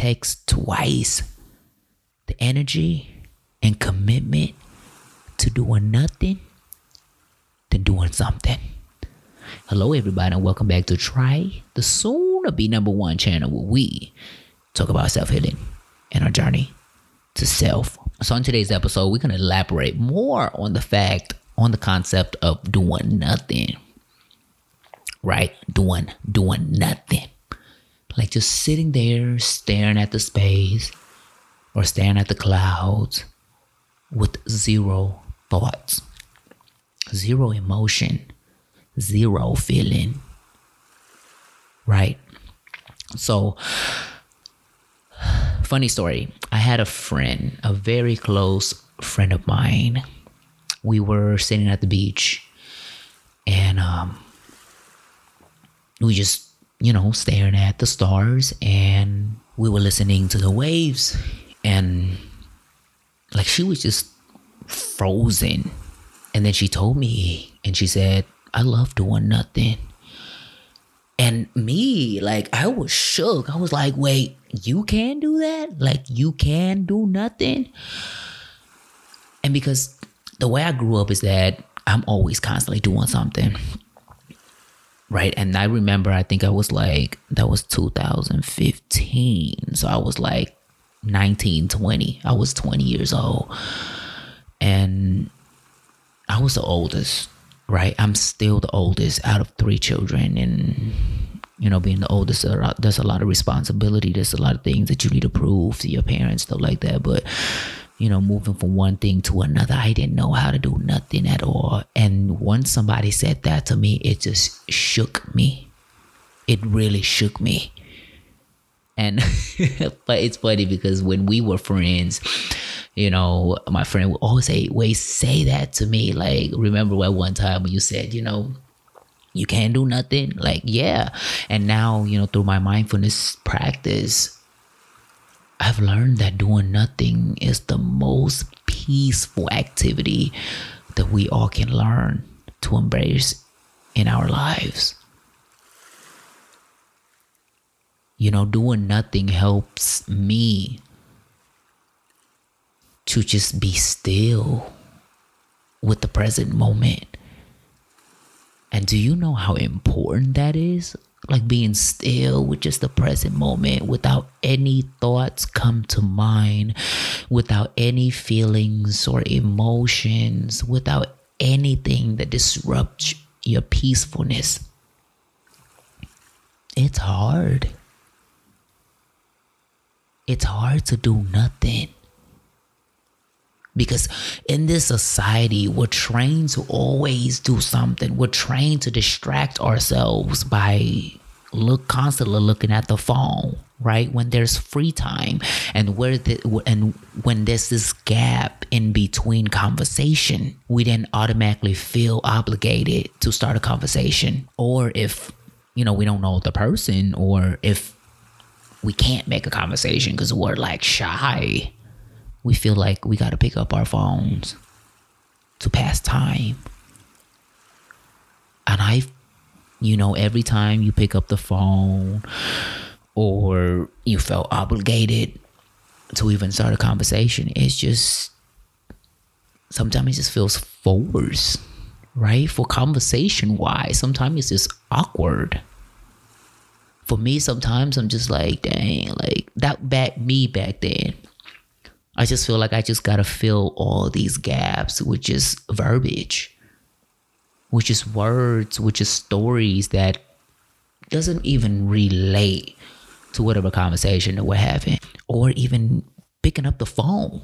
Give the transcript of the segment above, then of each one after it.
takes twice the energy and commitment to doing nothing than doing something. Hello, everybody, and welcome back to Try the soon to be number one channel where we talk about self healing and our journey to self. So, in today's episode, we're going to elaborate more on the fact, on the concept of doing nothing. Right? Doing, doing nothing. Like just sitting there staring at the space or staring at the clouds with zero thoughts, zero emotion, zero feeling. Right? So, funny story. I had a friend, a very close friend of mine. We were sitting at the beach and um, we just, you know, staring at the stars and we were listening to the waves and like she was just frozen. And then she told me and she said, I love doing nothing. And me, like, I was shook. I was like, wait, you can do that? Like, you can do nothing? And because the way I grew up is that I'm always constantly doing something. Right. And I remember, I think I was like, that was 2015. So I was like 19, 20. I was 20 years old. And I was the oldest right? I'm still the oldest out of three children, and you know, being the oldest, there's a lot of responsibility. There's a lot of things that you need to prove to your parents, stuff like that. But you know, moving from one thing to another, I didn't know how to do nothing at all. And once somebody said that to me, it just shook me. It really shook me. And but it's funny because when we were friends, you know, my friend would always say, always say that to me. Like, remember at one time when you said, you know, you can't do nothing? Like, yeah. And now, you know, through my mindfulness practice, I've learned that doing nothing is the most peaceful activity that we all can learn to embrace in our lives. You know, doing nothing helps me to just be still with the present moment. And do you know how important that is? Like being still with just the present moment without any thoughts come to mind, without any feelings or emotions, without anything that disrupts your peacefulness. It's hard. It's hard to do nothing. Because in this society, we're trained to always do something. We're trained to distract ourselves by look constantly looking at the phone right? When there's free time and where the and when there's this gap in between conversation we then automatically feel obligated to start a conversation. Or if you know we don't know the person or if we can't make a conversation because we're like shy we feel like we got to pick up our phones to pass time. And I, you know, every time you pick up the phone or you felt obligated to even start a conversation, it's just sometimes it just feels forced, right? For conversation wise, sometimes it's just awkward. For me, sometimes I'm just like, dang, like that back me back then I just feel like I just gotta fill all these gaps with just verbiage, which is words, which is stories that doesn't even relate to whatever conversation that we're having, or even picking up the phone.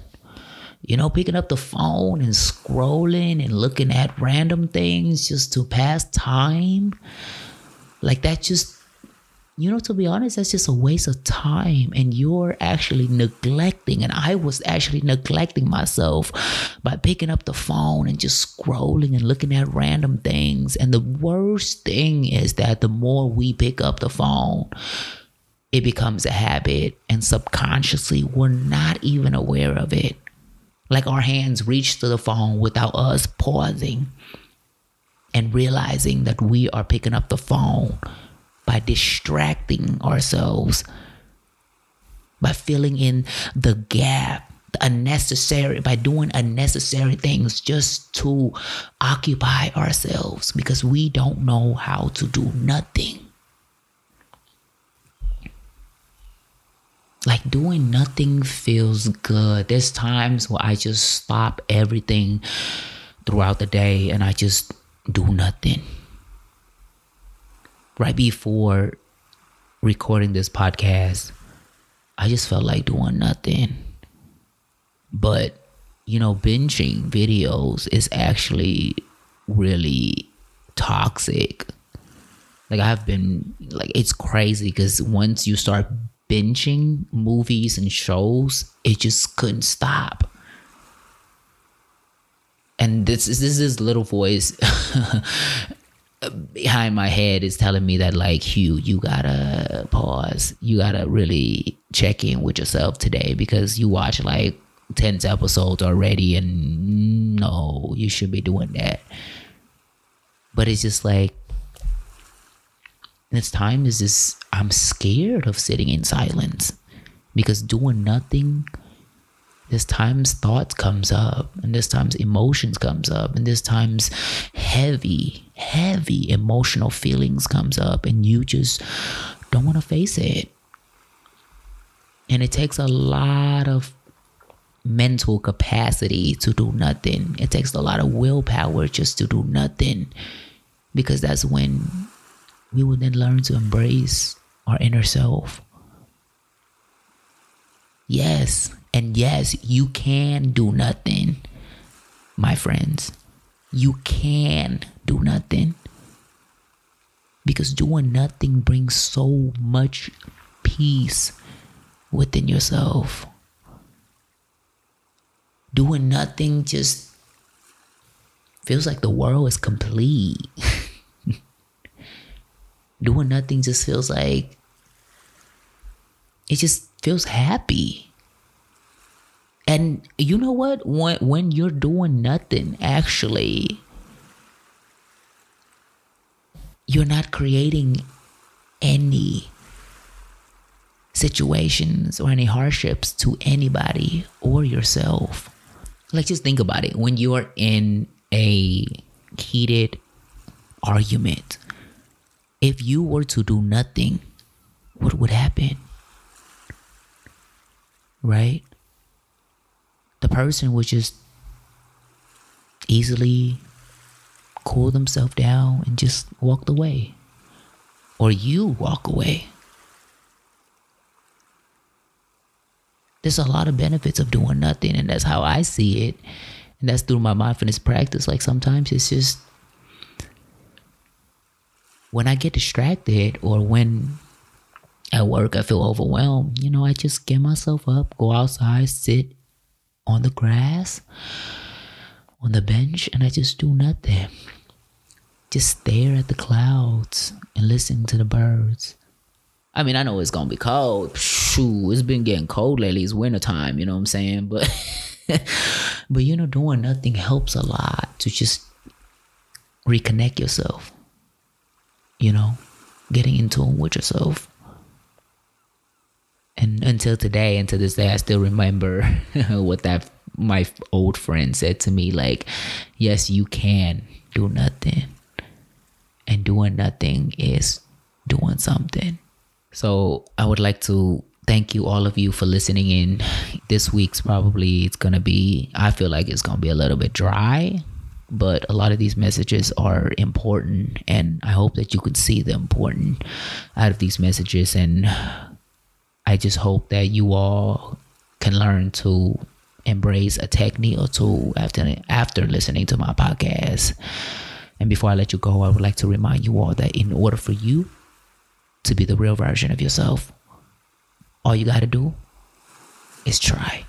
You know, picking up the phone and scrolling and looking at random things just to pass time. Like that just you know, to be honest, that's just a waste of time. And you're actually neglecting, and I was actually neglecting myself by picking up the phone and just scrolling and looking at random things. And the worst thing is that the more we pick up the phone, it becomes a habit, and subconsciously, we're not even aware of it. Like our hands reach to the phone without us pausing and realizing that we are picking up the phone by distracting ourselves by filling in the gap unnecessary by doing unnecessary things just to occupy ourselves because we don't know how to do nothing. Like doing nothing feels good. There's times where i just stop everything throughout the day and i just do nothing right before recording this podcast i just felt like doing nothing but, you know, binging videos is actually really toxic. Like I've been like it's crazy because once you start binging movies and shows, it just couldn't stop. And this is this is little voice behind my head is telling me that like Hugh, you gotta pause. You gotta really check in with yourself today because you watch like 10 episodes already and no you should be doing that but it's just like this time is just i'm scared of sitting in silence because doing nothing this times thoughts comes up and this times emotions comes up and this times heavy heavy emotional feelings comes up and you just don't want to face it and it takes a lot of mental capacity to do nothing. It takes a lot of willpower just to do nothing because that's when we will then learn to embrace our inner self. Yes, and yes, you can do nothing, my friends. You can do nothing because doing nothing brings so much peace within yourself doing nothing just feels like the world is complete. doing nothing just feels like it just feels happy. And you know what? When when you're doing nothing, actually you're not creating any situations or any hardships to anybody or yourself. Like just think about it. When you're in a heated argument if you were to do nothing what would happen? Right person would just easily cool themselves down and just walk away or you walk away. There's a lot of benefits of doing nothing and that's how i see it. And that's through my mindfulness practice. Like sometimes it's just when i get distracted or when at work i feel overwhelmed you know i just get myself up go outside sit on the grass on the bench and i just do nothing just stare at the clouds and listen to the birds I mean, I know it's gonna be cold. Shoo, it's been getting cold lately. It's wintertime, you know what I'm saying? But but you know, doing nothing helps a lot to just reconnect yourself. You know, getting in tune with yourself. And until today, until this day, I still remember what that my old friend said to me. Like, yes, you can do nothing, and doing nothing is doing something. So I would like to thank you all of you for listening in. This week's probably it's gonna be I feel like it's gonna be a little bit dry, but a lot of these messages are important and I hope that you could see the important out of these messages and I just hope that you all can learn to embrace a technique or two after after listening to my podcast. And before I let you go, I would like to remind you all that in order for you to be the real version of yourself, all you got to do is try.